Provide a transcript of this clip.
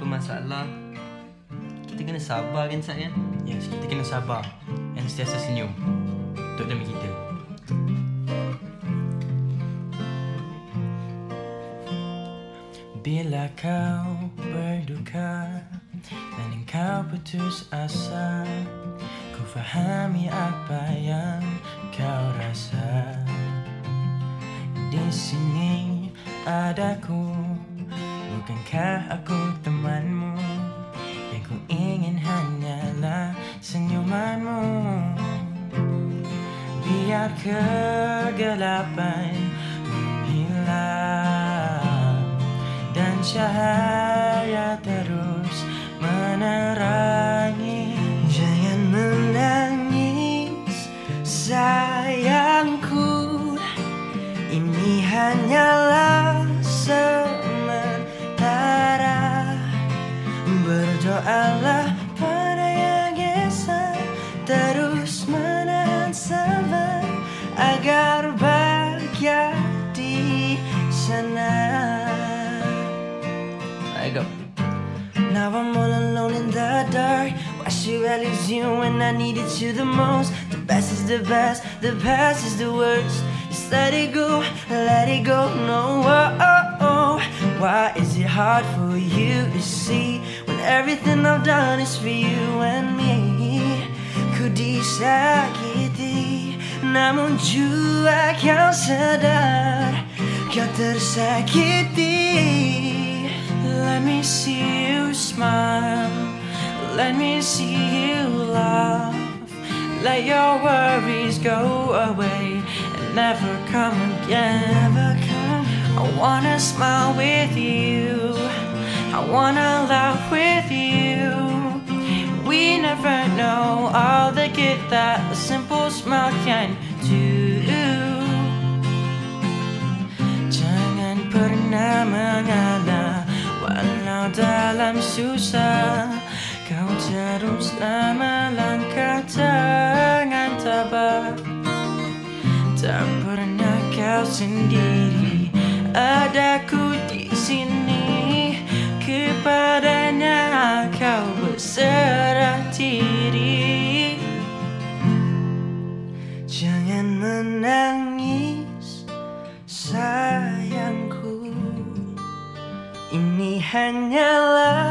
masalah Kita kena sabar kan Sat kan Yes, kita kena sabar and sentiasa senyum untuk demi kita. Bila kau berduka dan engkau putus asa, ku fahami apa yang kau rasa. Di sini adaku, bukankah aku temanmu? Yang ku ingin hanyalah senyumanmu. Biar kegelapan menghilang dan cahaya Go Now I'm all alone in the dark. Why should I lose you when I needed you the most? The best is the best, the past is the worst. Just let it go, let it go. No, oh, oh, oh. Why is it hard for you to see everything I've done is for you and me? Ku disakiti, namun jua kau sadar kau tersakiti. Let me see you smile. Let me see you laugh. Let your worries go away and never come again. Never come. I wanna smile with you. I wanna laugh with you. We never know all the good that a simple smile can do. Jangan pernah mengalah Walau dalam susah Kau teruslah melangkah Jangan tabah Tak pernah kau sendiri hanyalah